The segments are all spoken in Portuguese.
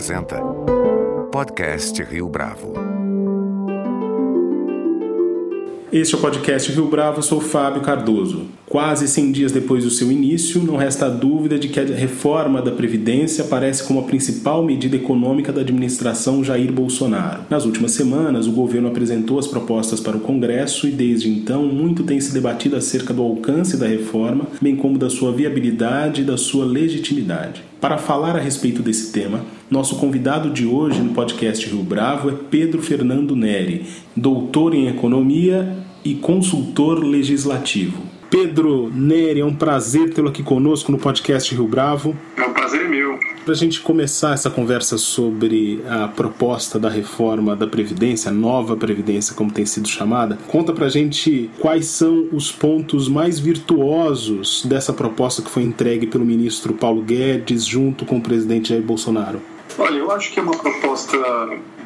apresenta Podcast Rio Bravo. Este é o podcast Rio Bravo, eu sou Fábio Cardoso. Quase 100 dias depois do seu início, não resta dúvida de que a reforma da Previdência aparece como a principal medida econômica da administração Jair Bolsonaro. Nas últimas semanas, o governo apresentou as propostas para o Congresso e, desde então, muito tem se debatido acerca do alcance da reforma, bem como da sua viabilidade e da sua legitimidade. Para falar a respeito desse tema, nosso convidado de hoje no podcast Rio Bravo é Pedro Fernando Neri, doutor em economia e consultor legislativo. Pedro Neri, é um prazer tê-lo aqui conosco no podcast Rio Bravo. É um prazer meu. Para a gente começar essa conversa sobre a proposta da reforma da Previdência, nova Previdência, como tem sido chamada, conta para a gente quais são os pontos mais virtuosos dessa proposta que foi entregue pelo ministro Paulo Guedes junto com o presidente Jair Bolsonaro. Olha, eu acho que é uma proposta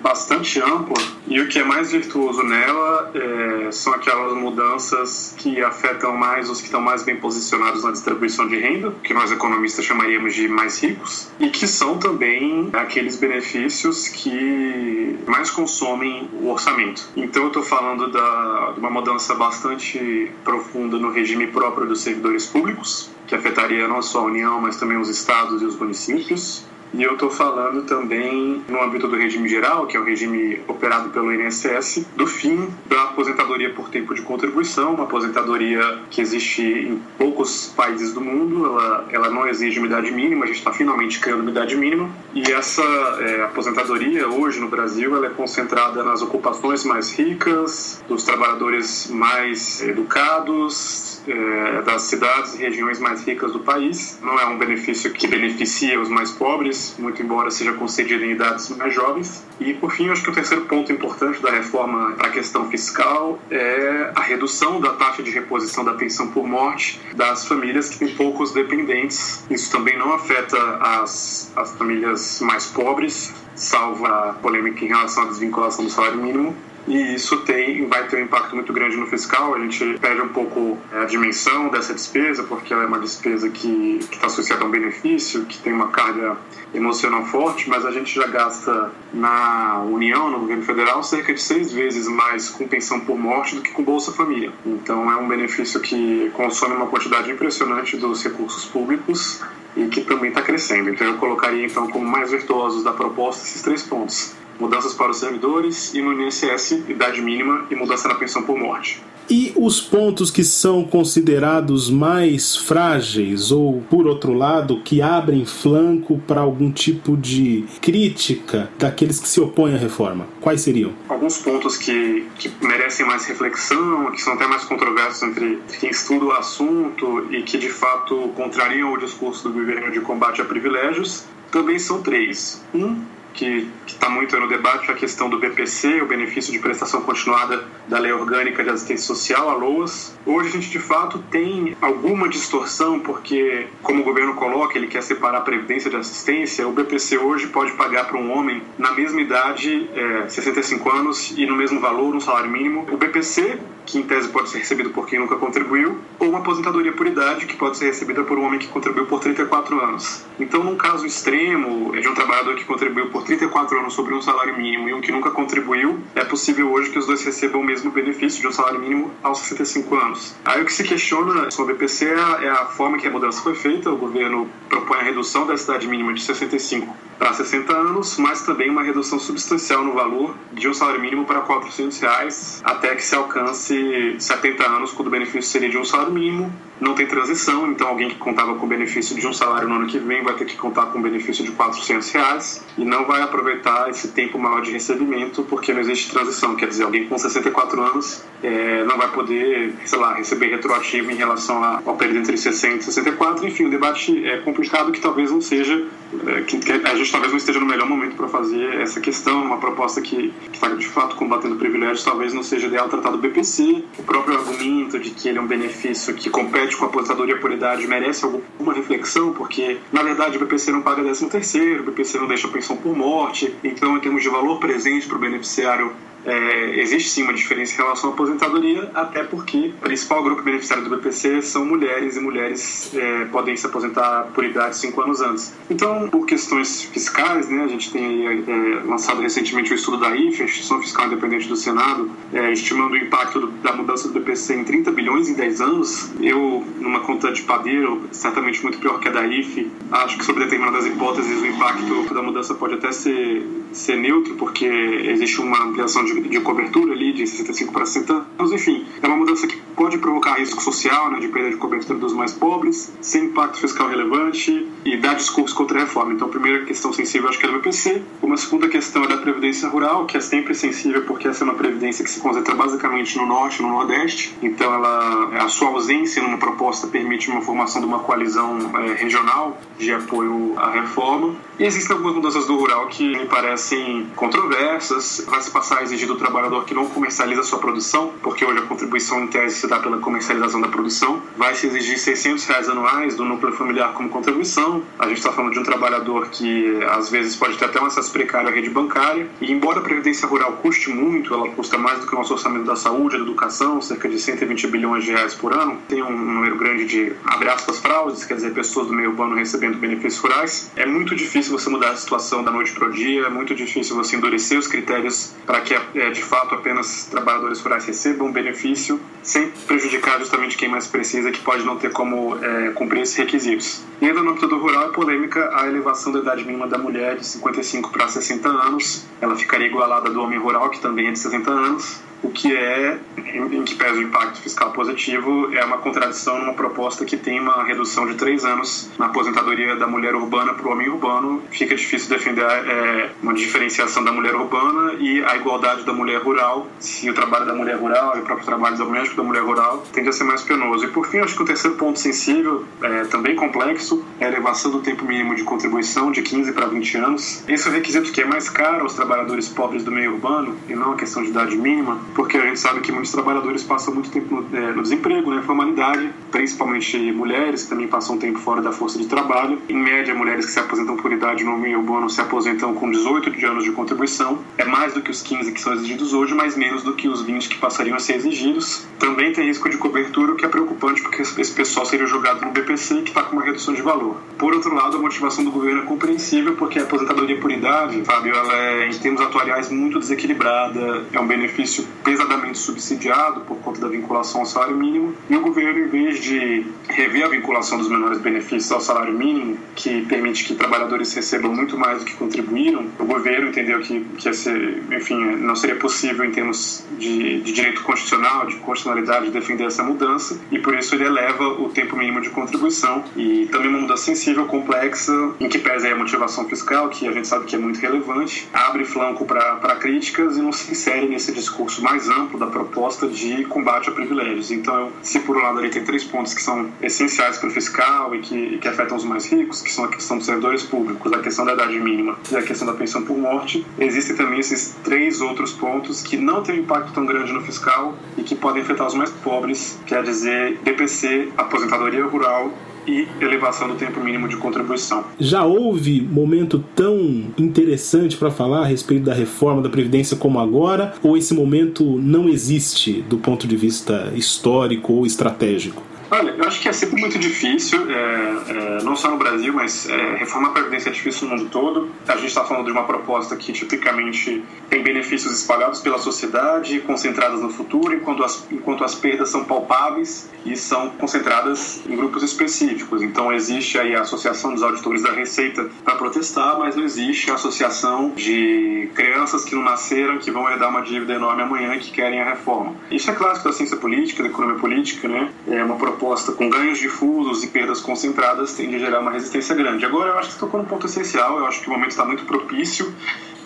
bastante ampla e o que é mais virtuoso nela é, são aquelas mudanças que afetam mais os que estão mais bem posicionados na distribuição de renda, que nós economistas chamaríamos de mais ricos, e que são também aqueles benefícios que mais consomem o orçamento. Então eu estou falando da, de uma mudança bastante profunda no regime próprio dos servidores públicos, que afetaria não só a União, mas também os estados e os municípios e eu estou falando também, no âmbito do regime geral, que é o regime operado pelo INSS, do fim da aposentadoria por tempo de contribuição, uma aposentadoria que existe em poucos países do mundo. Ela, ela não exige uma idade mínima, a gente está finalmente criando uma idade mínima. E essa é, aposentadoria, hoje no Brasil, ela é concentrada nas ocupações mais ricas, dos trabalhadores mais educados, é, das cidades e regiões mais ricas do país. Não é um benefício que beneficia os mais pobres, muito embora seja concedido em idades mais jovens. E, por fim, acho que o terceiro ponto importante da reforma para a questão fiscal é a redução da taxa de reposição da pensão por morte das famílias que têm poucos dependentes. Isso também não afeta as, as famílias mais pobres, salvo a polêmica em relação à desvinculação do salário mínimo e isso tem, vai ter um impacto muito grande no fiscal. A gente perde um pouco é, a dimensão dessa despesa, porque ela é uma despesa que está associada a um benefício, que tem uma carga emocional forte, mas a gente já gasta na União, no governo federal, cerca de seis vezes mais com pensão por morte do que com Bolsa Família. Então é um benefício que consome uma quantidade impressionante dos recursos públicos e que também está crescendo. Então eu colocaria então como mais virtuosos da proposta esses três pontos mudanças para os servidores e no INSS, idade mínima e mudança na pensão por morte. E os pontos que são considerados mais frágeis ou, por outro lado, que abrem flanco para algum tipo de crítica daqueles que se opõem à reforma? Quais seriam? Alguns pontos que, que merecem mais reflexão, que são até mais controversos entre quem estuda o assunto e que de fato contrariam o discurso do governo de combate a privilégios, também são três. Um que está muito no debate, a questão do BPC, o benefício de prestação continuada da Lei Orgânica de Assistência Social, a LOAS. Hoje a gente de fato tem alguma distorção, porque, como o governo coloca, ele quer separar a previdência de assistência. O BPC hoje pode pagar para um homem na mesma idade, é, 65 anos, e no mesmo valor, um salário mínimo. O BPC que em tese pode ser recebido por quem nunca contribuiu, ou uma aposentadoria por idade, que pode ser recebida por um homem que contribuiu por 34 anos. Então, num caso extremo, de um trabalhador que contribuiu por 34 anos sobre um salário mínimo e um que nunca contribuiu, é possível hoje que os dois recebam o mesmo benefício de um salário mínimo aos 65 anos. Aí o que se questiona sobre o BPC é a, é a forma que a mudança foi feita. O governo propõe a redução da idade mínima de 65 para 60 anos, mas também uma redução substancial no valor de um salário mínimo para 400 reais, até que se alcance 70 anos, quando o benefício seria de um salário mínimo. Não tem transição, então alguém que contava com o benefício de um salário no ano que vem vai ter que contar com o benefício de 400 reais e não vai aproveitar esse tempo maior de recebimento porque não existe transição. Quer dizer, alguém com 64 anos é, não vai poder, sei lá, receber retroativo em relação ao período entre 60 e 64. Enfim, o debate é complicado que talvez não seja, é, que, que a gente talvez não esteja no melhor momento para fazer essa questão, uma proposta que está de fato combatendo privilégios, talvez não seja ideal tratar do BPC. O próprio argumento de que ele é um benefício que compete com a aposentadoria por idade merece alguma reflexão, porque na verdade o BPC não paga 13 terceiro, o BPC não deixa pensão por morte, então em termos de valor presente para o beneficiário é, existe sim uma diferença em relação à aposentadoria, até porque o principal grupo beneficiário do BPC são mulheres e mulheres é, podem se aposentar por idade cinco anos antes. Então, por questões fiscais, né, a gente tem é, lançado recentemente o estudo da IFE, Instituição Fiscal Independente do Senado, é, estimando o impacto do, da mudança do BPC em 30 bilhões em 10 anos. Eu, numa conta de padeiro, certamente muito pior que a da IFE, acho que sobre determinadas hipóteses o impacto da mudança pode até ser, ser neutro, porque existe uma ampliação de, de cobertura ali de 65 para 60 anos. Enfim, é uma mudança que pode provocar risco social, né, de perda de cobertura dos mais pobres, sem impacto fiscal relevante e dar discurso contra a reforma. Então, a primeira questão sensível acho que é do BPC. Uma segunda questão é da Previdência Rural, que é sempre sensível porque essa é uma previdência que se concentra basicamente no Norte no Nordeste. Então, ela, a sua ausência numa proposta permite uma formação de uma coalizão é, regional de apoio à reforma. E existem algumas mudanças do rural que me parecem controversas. Vai se passar a exigir do trabalhador que não comercializa sua produção, porque hoje a contribuição em tese se dá pela comercialização da produção. Vai se exigir 600 reais anuais do núcleo familiar como contribuição. A gente está falando de um trabalhador que às vezes pode ter até um acesso precário à rede bancária. E embora a previdência rural custe muito, ela custa mais do que o nosso orçamento da saúde, da educação, cerca de 120 bilhões de reais por ano. Tem um número grande de, abre aspas, fraudes, quer dizer, pessoas do meio urbano recebendo benefícios rurais. É muito difícil você mudar a situação da noite para o dia, é muito difícil você endurecer os critérios para que, é, de fato, apenas trabalhadores rurais recebam benefício, sem prejudicar justamente quem mais precisa, que pode não ter como é, cumprir esses requisitos. E ainda no âmbito do rural, é polêmica a elevação da idade mínima da mulher de 55 para 60 anos. Ela ficaria igualada do homem rural, que também é de 60 anos o que é, em, que pesa o impacto fiscal positivo, é uma contradição numa proposta que tem uma redução de três anos na aposentadoria da mulher urbana para o homem urbano. Fica difícil defender é, uma diferenciação da mulher urbana e a igualdade da mulher rural, se o trabalho da mulher rural e o próprio trabalho doméstico da mulher rural tende a ser mais penoso. E por fim, acho que o terceiro ponto sensível, é, também complexo, é a elevação do tempo mínimo de contribuição de 15 para 20 anos. Esse é um requisito que é mais caro aos trabalhadores pobres do meio urbano e não a questão de idade mínima porque a gente sabe que muitos trabalhadores passam muito tempo no, é, no desemprego, na né, informalidade, principalmente mulheres que também passam tempo fora da força de trabalho. Em média, mulheres que se aposentam por idade no meio urbano se aposentam com 18 anos de contribuição. É mais do que os 15 que são exigidos hoje, mas menos do que os 20 que passariam a ser exigidos. Também tem risco de cobertura, o que é preocupante, porque esse pessoal seria jogado no BPC, que está com uma redução de valor. Por outro lado, a motivação do governo é compreensível, porque a aposentadoria por idade, Fábio, ela é, em termos atuariais, muito desequilibrada, é um benefício pesadamente subsidiado por conta da vinculação ao salário mínimo, e o governo, em vez de rever a vinculação dos menores benefícios ao salário mínimo, que permite que trabalhadores recebam muito mais do que contribuíram, o governo entendeu que, que esse, enfim, não seria possível em termos de, de direito constitucional, de constitucionalidade, defender essa mudança, e por isso ele eleva o tempo mínimo de contribuição, e também uma mudança sensível, complexa, em que pesa a motivação fiscal, que a gente sabe que é muito relevante, abre flanco para críticas e não se insere nesse discurso mais mais amplo da proposta de combate a privilégios. Então, se por um lado ele tem três pontos que são essenciais para o fiscal e que, e que afetam os mais ricos, que são a questão dos servidores públicos, a questão da idade mínima e a questão da pensão por morte, existem também esses três outros pontos que não têm um impacto tão grande no fiscal e que podem afetar os mais pobres, quer dizer, DPC, aposentadoria rural e elevação do tempo mínimo de contribuição. Já houve momento tão interessante para falar a respeito da reforma da Previdência como agora? Ou esse momento não existe do ponto de vista histórico ou estratégico? Olha, eu acho que é sempre muito difícil, é, é, não só no Brasil, mas é, reformar a Previdência é difícil no mundo todo. A gente está falando de uma proposta que tipicamente tem benefícios espalhados pela sociedade, concentradas no futuro, enquanto as, enquanto as perdas são palpáveis e são concentradas em grupos específicos. Então existe aí a Associação dos Auditores da Receita para protestar, mas não existe a associação de crianças que não nasceram, que vão herdar uma dívida enorme amanhã que querem a reforma. Isso é clássico da ciência política, da economia política, né? É uma proposta proposta com ganhos difusos e perdas concentradas tende a gerar uma resistência grande. Agora, eu acho que você tocou no ponto essencial, eu acho que o momento está muito propício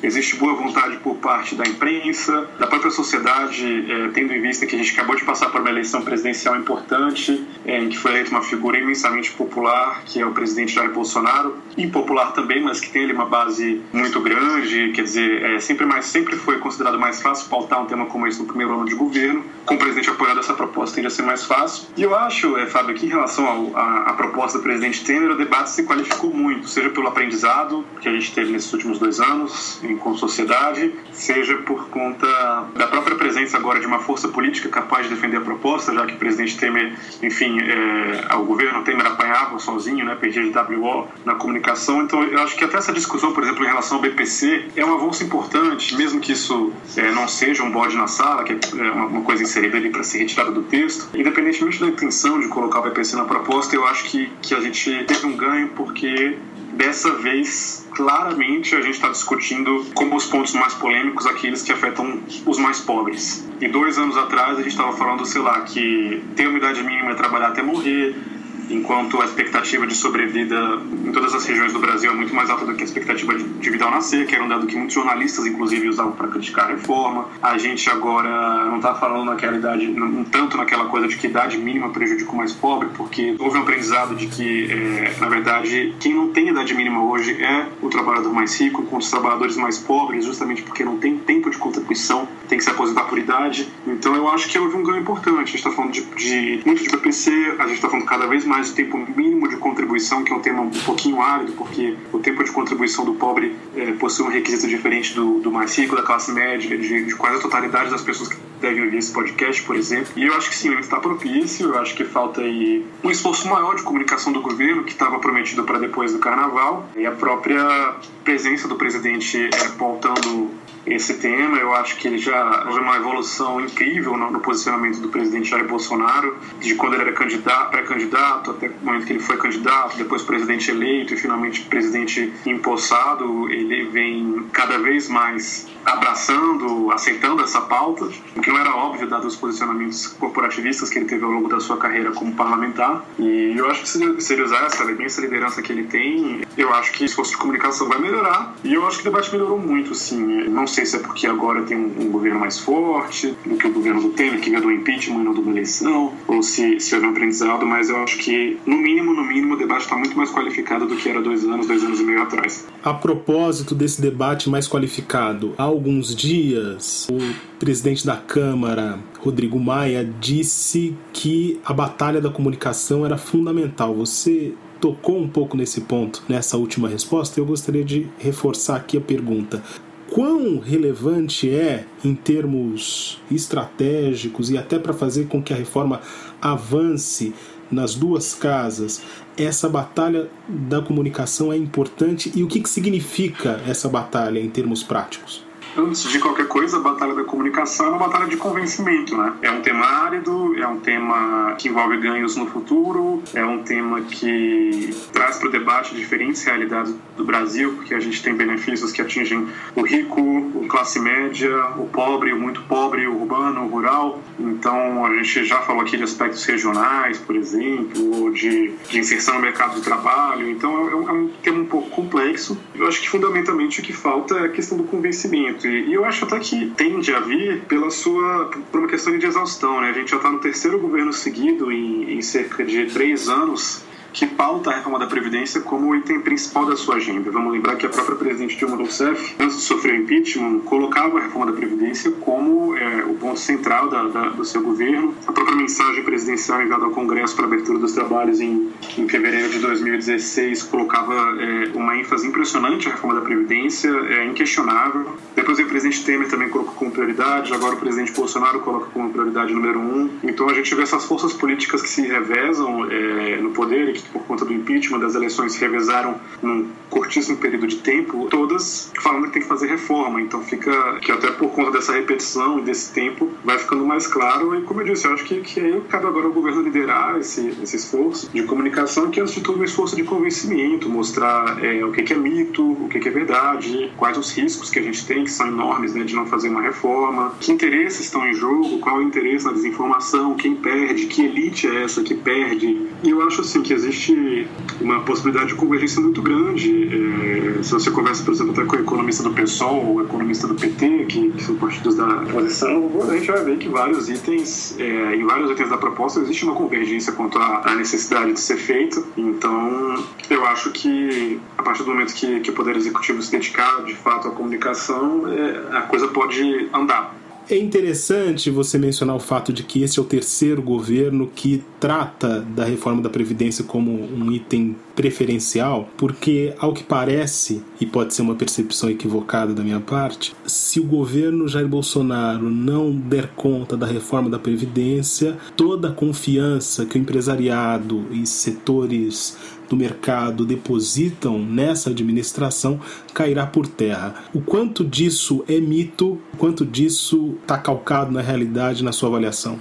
existe boa vontade por parte da imprensa, da própria sociedade, é, tendo em vista que a gente acabou de passar por uma eleição presidencial importante, é, em que foi eleita uma figura imensamente popular, que é o presidente Jair Bolsonaro, impopular também, mas que tem ali uma base muito grande, quer dizer, é, sempre, mais, sempre foi considerado mais fácil pautar um tema como esse no primeiro ano de governo, com o presidente apoiando essa proposta tende a ser mais fácil. E eu acho, é, Fábio, que em relação à proposta do presidente Temer, o debate se qualificou muito, seja pelo aprendizado que a gente teve nesses últimos dois anos, com sociedade, seja por conta da própria presença agora de uma força política capaz de defender a proposta, já que o presidente Temer, enfim, é, o governo Temer apanhava sozinho, né, perdia de WO na comunicação. Então, eu acho que até essa discussão, por exemplo, em relação ao BPC, é um avanço importante, mesmo que isso é, não seja um bode na sala, que é uma coisa inserida ali para ser retirada do texto. Independentemente da intenção de colocar o BPC na proposta, eu acho que, que a gente teve um ganho porque dessa vez claramente a gente está discutindo como os pontos mais polêmicos aqueles que afetam os mais pobres. E dois anos atrás a gente estava falando, sei lá, que ter uma idade mínima é trabalhar até morrer, enquanto a expectativa de sobrevida em todas as regiões do Brasil é muito mais alta do que a expectativa de vida ao nascer, que era um dado que muitos jornalistas, inclusive, usavam para criticar a reforma. A gente agora não está falando naquela idade, não tanto naquela coisa de que idade mínima prejudica o mais pobre, porque houve um aprendizado de que, é, na verdade, quem não tem idade mínima hoje é o trabalhador mais rico, enquanto os trabalhadores mais pobres, justamente porque não tem tempo de contribuição, tem que se aposentar por idade. Então, eu acho que houve um ganho importante. A gente está falando de, de muito de BPC, a gente está falando cada vez mais mais o tempo mínimo de contribuição, que é um tema um pouquinho árido, porque o tempo de contribuição do pobre é, possui um requisito diferente do, do mais rico, da classe média, de, de quase a totalidade das pessoas que devem ouvir esse podcast, por exemplo. E eu acho que sim, ele está propício, eu acho que falta aí um esforço maior de comunicação do governo, que estava prometido para depois do carnaval, e a própria presença do presidente é, esse tema. Eu acho que ele já houve uma evolução incrível no, no, posicionamento do presidente Jair Bolsonaro, de quando ele era candidato, pré-candidato, até o momento que ele foi candidato, depois presidente eleito e finalmente presidente empossado. Ele vem cada vez mais abraçando, aceitando essa pauta, o que não era óbvio, dado os posicionamentos corporativistas que ele teve ao longo da sua carreira como parlamentar. E eu acho que se ele usar essa liderança que ele tem, eu acho que o esforço de comunicação vai melhorar. E eu acho que o debate melhorou muito, sim. Não sei se é porque agora tem um, um governo mais forte do que o governo do Temer, que veio do impeachment e não de uma eleição, ou se, se houve um aprendizado, mas eu acho que, no mínimo, no mínimo, o debate está muito mais qualificado do que era dois anos, dois anos e meio atrás. A propósito desse debate mais qualificado, há alguns dias, o presidente da Câmara, Rodrigo Maia, disse que a batalha da comunicação era fundamental. Você tocou um pouco nesse ponto nessa última resposta, eu gostaria de reforçar aqui a pergunta quão relevante é em termos estratégicos e até para fazer com que a reforma avance nas duas casas, essa batalha da comunicação é importante e o que, que significa essa batalha em termos práticos? Antes de qualquer coisa, a batalha da comunicação é uma batalha de convencimento, né? É um tema árido, é um tema que envolve ganhos no futuro, é um tema que traz para o debate diferentes realidades do Brasil, porque a gente tem benefícios que atingem o rico, o classe média, o pobre, o muito pobre, o urbano, o rural. Então, a gente já falou aqui de aspectos regionais, por exemplo, ou de, de inserção no mercado do trabalho. Então, é um, é um tema um pouco complexo. Eu acho que, fundamentalmente, o que falta é a questão do convencimento. E eu acho até que tende a vir pela sua, por uma questão de exaustão, né? A gente já está no terceiro governo seguido em, em cerca de três anos que pauta a reforma da Previdência como o item principal da sua agenda. Vamos lembrar que a própria presidente Dilma Rousseff, antes de sofrer o impeachment, colocava a reforma da Previdência como é, o ponto central da, da, do seu governo. A própria mensagem presidencial enviada ao Congresso para a abertura dos trabalhos em, em fevereiro de 2016 colocava é, uma ênfase impressionante à reforma da Previdência, é inquestionável. Depois o presidente Temer também colocou como prioridade, agora o presidente Bolsonaro coloca como prioridade número um. Então a gente vê essas forças políticas que se revezam é, no poder e que por conta do impeachment, das eleições se revezaram num curtíssimo período de tempo, todas falando que tem que fazer reforma. Então fica que até por conta dessa repetição e desse tempo vai ficando mais claro. E como eu disse, eu acho que, que aí cabe agora ao governo liderar esse, esse esforço de comunicação, que é antes de tudo um esforço de convencimento, mostrar é, o que, que é mito, o que, que é verdade, quais os riscos que a gente tem, que são enormes, né, de não fazer uma reforma, que interesses estão em jogo, qual é o interesse na desinformação, quem perde, que elite é essa que perde. E eu acho assim que existe existe uma possibilidade de convergência muito grande. É, se você conversa, por exemplo, até com o economista do PSOL ou economista do PT, que, que, são partidos da oposição, a gente vai ver que vários itens, é, em vários itens da proposta, existe uma convergência quanto à, necessidade de ser feito. Então, eu acho que a partir do momento que, que o Poder Executivo se dedicar de fato à comunicação, é, a coisa pode andar. É interessante você mencionar o fato de que esse é o terceiro governo que trata da reforma da Previdência como um item preferencial, porque, ao que parece, e pode ser uma percepção equivocada da minha parte, se o governo Jair Bolsonaro não der conta da reforma da Previdência, toda a confiança que o empresariado e setores do mercado depositam nessa administração cairá por terra. O quanto disso é mito, o quanto disso está calcado na realidade, na sua avaliação?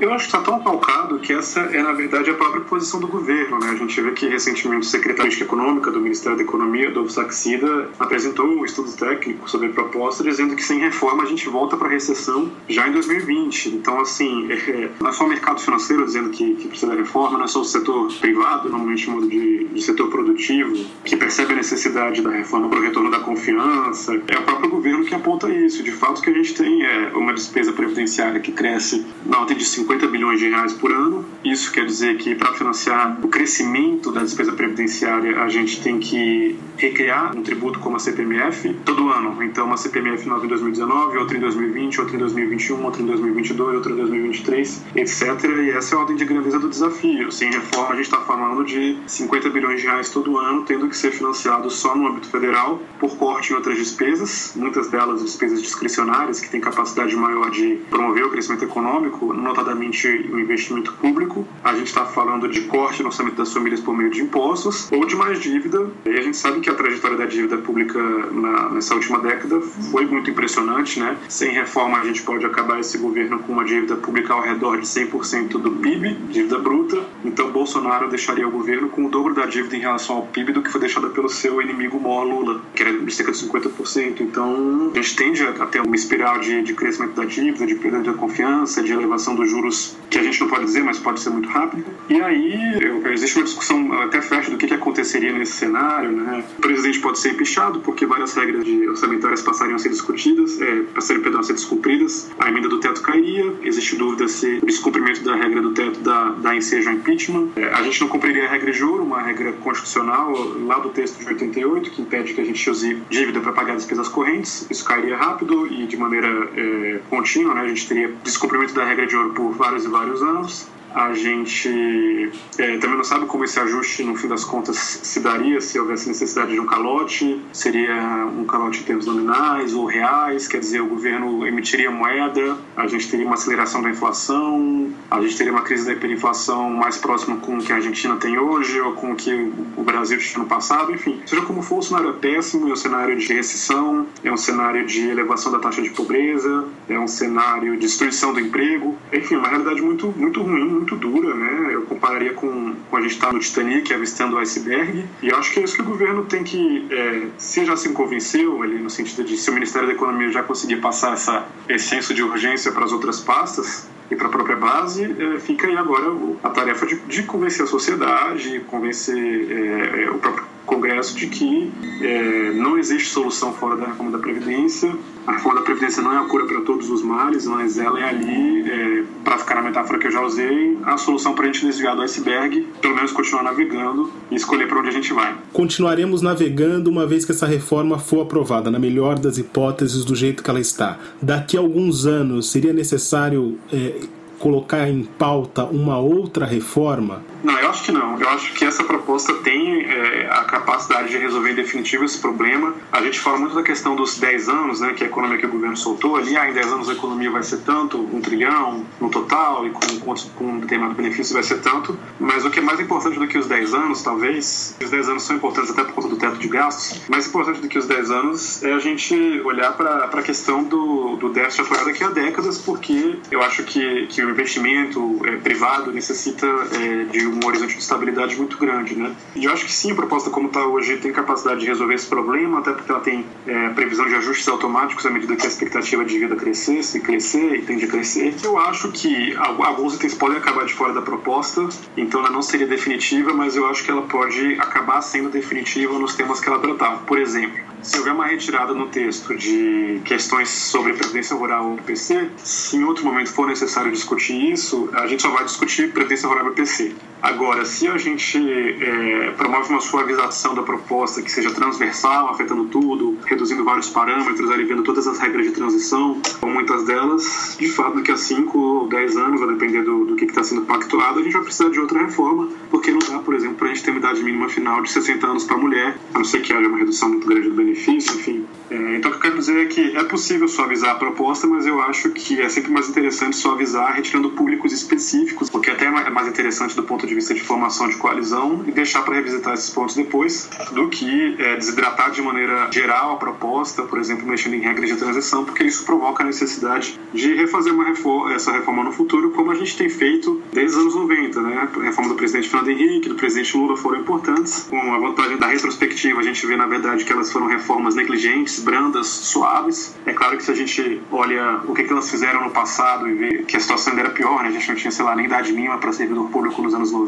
Eu acho que está tão calcado que essa é, na verdade, a própria posição do governo. Né? A gente vê que, recentemente, o secretário de Econômica do Ministério da Economia, Adolfo Saxida, apresentou um estudo técnico sobre a proposta, dizendo que, sem reforma, a gente volta para a recessão já em 2020. Então, assim, é, não é só o mercado financeiro dizendo que, que, precisa da reforma, não é só o setor privado, normalmente chamado de, de setor produtivo, que percebe a necessidade da reforma para o retorno da confiança. É o próprio governo que aponta isso. De fato, que a gente tem é uma despesa previdenciária que cresce na ordem de 50 bilhões de reais por ano. Isso quer dizer que para financiar o crescimento da despesa previdenciária, a gente tem que recriar um tributo como a CPMF todo ano. Então, uma CPMF nova em 2019, outra em 2020, outra em 2021, outra em 2022, outra em 2023, etc. E essa é a ordem de grandeza do desafio. Sem reforma, a gente está falando de 50 bilhões de reais todo ano, tendo que ser financiado só no âmbito federal, por corte em outras despesas, muitas delas despesas discricionárias, que têm capacidade maior de promover o crescimento econômico, notadamente o investimento público. A gente está falando de corte no orçamento das famílias por meio de impostos ou de mais dívida. E a gente sabe que a trajetória da dívida pública na, nessa última década foi muito impressionante, né? Sem reforma, a gente pode acabar esse governo com uma dívida pública ao redor de 100% do PIB, dívida bruta. Então, Bolsonaro deixaria o governo com o dobro da dívida em relação ao PIB do que foi deixada pelo seu inimigo maior, Lula, que era de cerca de 50%. Então, a gente tende a ter uma espiral de, de crescimento da dívida, de perda de confiança, de elevação dos juros, que a gente não pode dizer, mas pode ser muito rápido. E aí, eu, existe uma discussão até fecha do que, que aconteceria nesse cenário, né? O presidente pode ser empichado, porque várias regras orçamentárias passariam a ser discutidas, é, passariam, perdão, a ser descumpridas, a emenda do teto cairia, existe dúvida se o descumprimento da regra do teto dá, dá ensejo ao impeachment. É, a gente não cumpriria a regra de ouro, uma regra constitucional lá do texto de 88, que impede que a gente use dívida para pagar despesas correntes. Isso cairia rápido e de maneira é, contínua, né? A gente teria descumprimento da regra de ouro por vários e vários anos. A gente é, também não sabe como esse ajuste, no fim das contas, se daria, se houvesse necessidade de um calote, seria um calote em termos nominais ou reais, quer dizer, o governo emitiria moeda, a gente teria uma aceleração da inflação, a gente teria uma crise da hiperinflação mais próxima com o que a Argentina tem hoje ou com o que o Brasil tinha no passado, enfim. Seja como for, o cenário é péssimo, é um cenário de recessão, é um cenário de elevação da taxa de pobreza, é um cenário de destruição do emprego, enfim, uma realidade muito, muito ruim, muito dura, né? Eu compararia com, com a gente estar tá no Titanic avistando o iceberg. E acho que é isso que o governo tem que, é, se já se convenceu, ali no sentido de se o Ministério da Economia já conseguir passar essa, esse senso de urgência para as outras pastas, e para a própria base, é, fica aí agora a tarefa de, de convencer a sociedade, convencer é, é, o próprio Congresso de que é, não existe solução fora da reforma da Previdência. A reforma da Previdência não é a cura para todos os males, mas ela é ali, é, para ficar na metáfora que eu já usei, a solução para a gente desviar do iceberg, pelo menos continuar navegando e escolher para onde a gente vai. Continuaremos navegando uma vez que essa reforma for aprovada, na melhor das hipóteses, do jeito que ela está. Daqui a alguns anos, seria necessário. É, colocar em pauta uma outra reforma? Não, eu acho que não. Eu acho que essa proposta tem é, a capacidade de resolver em definitivo esse problema. A gente fala muito da questão dos 10 anos, né, que é a economia que o governo soltou ali. Ah, em 10 anos a economia vai ser tanto, um trilhão no total, e com, com, com um determinado benefício vai ser tanto. Mas o que é mais importante do que os 10 anos, talvez, os 10 anos são importantes até por conta do teto de gastos, mais importante do que os 10 anos é a gente olhar para a questão do, do déficit atual daqui a décadas, porque eu acho que, que o investimento é, privado necessita é, de um horizonte de estabilidade muito grande, né? E eu acho que sim, a proposta como está hoje tem capacidade de resolver esse problema, até porque ela tem é, previsão de ajustes automáticos à medida que a expectativa de vida crescer, se crescer e tende a crescer. Eu acho que alguns itens podem acabar de fora da proposta, então ela não seria definitiva, mas eu acho que ela pode acabar sendo definitiva nos temas que ela tratava. Por exemplo, se houver uma retirada no texto de questões sobre previdência rural no PC, se em outro momento for necessário discutir isso, a gente só vai discutir previdência rural no PC. Agora, se a gente é, promove uma suavização da proposta que seja transversal, afetando tudo, reduzindo vários parâmetros, aliviando todas as regras de transição, muitas delas, de fato, daqui a 5 ou 10 anos, a depender do, do que está sendo pactuado, a gente vai precisar de outra reforma, porque não dá, por exemplo, para a gente ter uma idade mínima final de 60 anos para a mulher, a não ser que haja uma redução muito grande do benefício, enfim. É, então, o que eu quero dizer é que é possível suavizar a proposta, mas eu acho que é sempre mais interessante suavizar retirando públicos específicos, porque até é mais interessante do ponto de vista de formação de coalizão e deixar para revisitar esses pontos depois, do que é, desidratar de maneira geral a proposta, por exemplo, mexendo em regras de transição, porque isso provoca a necessidade de refazer reforma, essa reforma no futuro, como a gente tem feito desde os anos 90, né? A reforma do presidente Fernando Henrique, do presidente Lula foram importantes. Com a vantagem da retrospectiva, a gente vê, na verdade, que elas foram reformas negligentes, brandas, suaves. É claro que se a gente olha o que, que elas fizeram no passado e vê que a situação ainda era pior, né? A gente não tinha, sei lá, nem idade mínima para servidor público nos anos 90.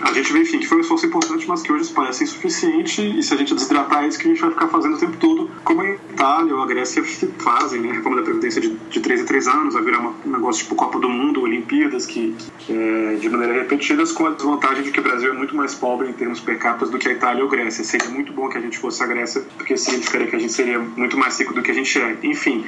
A gente vê, enfim, que foi um esforço importante, mas que hoje parece insuficiente. E se a gente desidratar isso, que a gente vai ficar fazendo o tempo todo, como a Itália ou a Grécia fazem, né? Reforma da Previdência de, de 3 em 3 anos, vai virar uma, um negócio tipo Copa do Mundo, Olimpíadas, que, que é, de maneira repetidas, com a desvantagem de que o Brasil é muito mais pobre em termos per capita do que a Itália ou a Grécia. Seria muito bom que a gente fosse a Grécia, porque significaria que a gente seria muito mais rico do que a gente é. Enfim,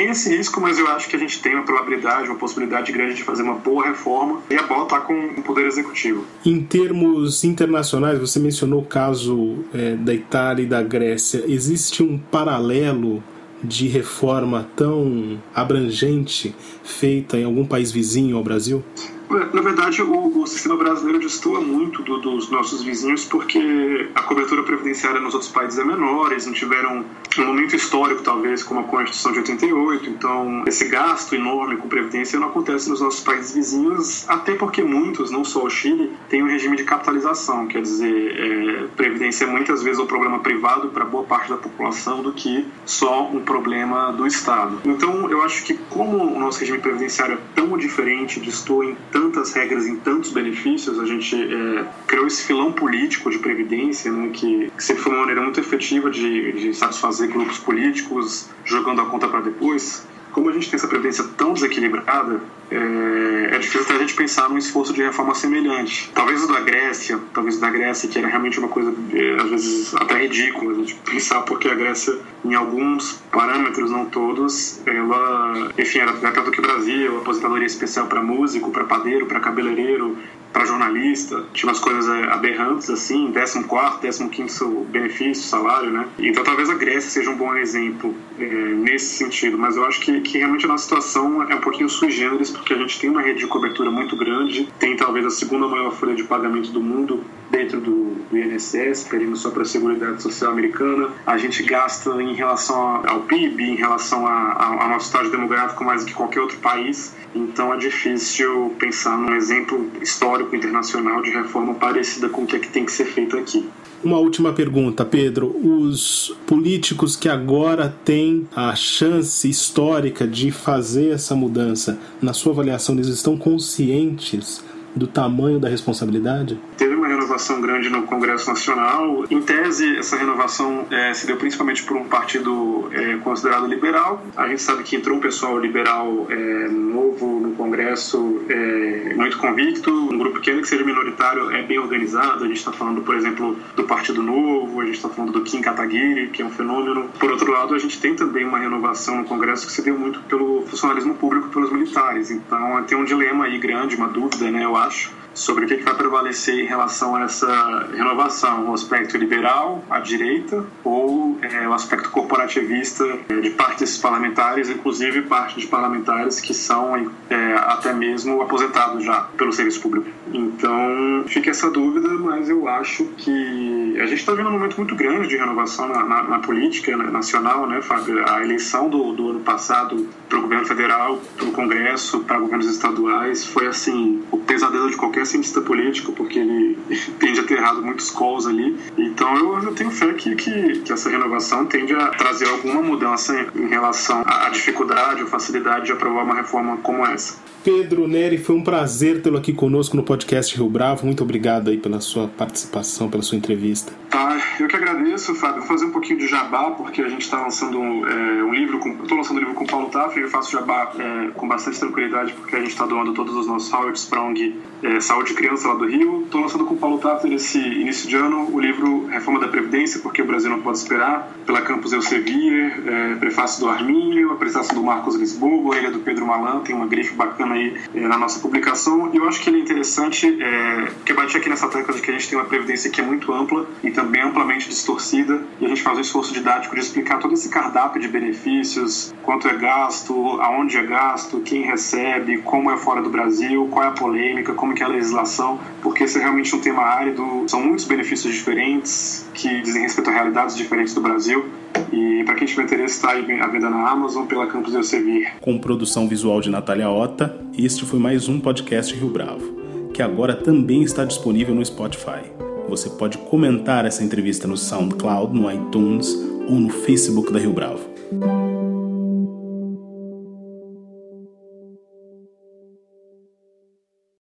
tem esse risco, mas eu acho que a gente tem uma probabilidade, uma possibilidade grande de fazer uma boa reforma e a bola está com o poder executivo. Em termos internacionais, você mencionou o caso é, da Itália e da Grécia. Existe um paralelo de reforma tão abrangente feita em algum país vizinho ao Brasil? Na verdade, o, o sistema brasileiro destoa muito do, dos nossos vizinhos porque a cobertura previdenciária nos outros países é menor, eles não tiveram um momento histórico, talvez, como a Constituição de 88, então esse gasto enorme com previdência não acontece nos nossos países vizinhos, até porque muitos, não só o Chile, têm um regime de capitalização, quer dizer, é, previdência é muitas vezes um problema privado para boa parte da população do que só um problema do Estado. Então, eu acho que como o nosso regime previdenciário é tão diferente, destoa em tantas regras, em tantos benefícios, a gente é, criou esse filão político de previdência, né, que, que sempre foi uma maneira muito efetiva de, de satisfazer grupos políticos, jogando a conta para depois. Como a gente tem essa previdência tão desequilibrada, é, é difícil até a gente pensar num esforço de reforma semelhante. Talvez o da Grécia, talvez o da Grécia, que era realmente uma coisa, é, às vezes, até ridícula a gente pensar, porque a Grécia, em alguns parâmetros, não todos, ela, enfim, era até do que o Brasil, aposentadoria especial para músico, para padeiro, para cabeleireiro, para jornalista, tinha umas coisas é, aberrantes assim, 14, 15 benefício, salário, né? Então talvez a Grécia seja um bom exemplo é, nesse sentido, mas eu acho que, que realmente a nossa situação é um pouquinho sui generis, porque a gente tem uma rede de cobertura muito grande, tem talvez a segunda maior folha de pagamento do mundo dentro do, do INSS, pedindo só para a Seguridade Social Americana. A gente gasta em relação ao PIB, em relação ao nosso estágio demográfico mais do que qualquer outro país. Então é difícil pensar num exemplo histórico internacional de reforma parecida com o que, é que tem que ser feito aqui. Uma última pergunta, Pedro. Os políticos que agora têm a chance histórica de fazer essa mudança, na sua avaliação, eles estão conscientes do tamanho da responsabilidade? Teve uma renovação grande no Congresso Nacional. Em tese, essa renovação é, se deu principalmente por um partido é, considerado liberal. A gente sabe que entrou um pessoal liberal é, novo no Congresso, é, muito convicto, um grupo que, ainda que seja minoritário, é bem organizado. A gente está falando, por exemplo, do Partido Novo, a gente está falando do Kim Kataguiri, que é um fenômeno. Por outro lado, a gente tem também uma renovação no Congresso que se deu muito pelo funcionalismo público, pelos militares. Então, tem um dilema aí grande, uma dúvida, né? Eu acho, sobre o que vai prevalecer em relação a essa renovação, o aspecto liberal, à direita, ou é, o aspecto corporativista é, de parte desses parlamentares, inclusive parte de parlamentares que são é, até mesmo aposentados já pelo serviço público. Então fica essa dúvida, mas eu acho que a gente está vendo um momento muito grande de renovação na, na, na política nacional, né, Fábio? A eleição do, do ano passado para o governo federal, para o Congresso, para governos estaduais, foi assim o pesadelo de qualquer cientista político, porque ele tende a ter errado muitos calls ali. Então eu, eu tenho fé que, que, que, essa renovação tende a trazer alguma mudança em, em relação à dificuldade ou facilidade de aprovar uma reforma como essa. Pedro Neri, foi um prazer tê-lo aqui conosco no podcast Rio Bravo. Muito obrigado aí pela sua participação, pela sua entrevista. Tá, eu que agradeço, Fábio. Vou fazer um pouquinho de jabá, porque a gente está lançando é, um livro, estou lançando um livro com o Paulo Taffer e eu faço jabá é, com bastante tranquilidade, porque a gente está doando todos os nossos Howard Sprong é, Saúde Criança lá do Rio. Estou lançando com o Paulo Taffer esse início de ano o livro Reforma da Previdência, porque o Brasil não pode esperar, pela Campus Elsevier, é, prefácio do Armínio, apresentação do Marcos Lisboa, ele do Pedro Malan, tem uma grife bacana aí é, na nossa publicação. E eu acho que ele é interessante, é, porque bate aqui nessa tecla de que a gente tem uma previdência que é muito ampla e também amplamente distorcida, e a gente faz um esforço didático de explicar todo esse cardápio de benefícios, quanto é gasto, aonde é gasto, quem recebe, como é fora do Brasil, qual é a polêmica, como que é a legislação, porque esse é realmente um tema árido, são muitos benefícios diferentes que dizem respeito a realidades diferentes do Brasil. E para quem tiver interesse, está à venda na Amazon pela Campus Elsevier. Com produção visual de Natália Ota, este foi mais um podcast Rio Bravo, que agora também está disponível no Spotify. Você pode comentar essa entrevista no SoundCloud, no iTunes ou no Facebook da Rio Bravo.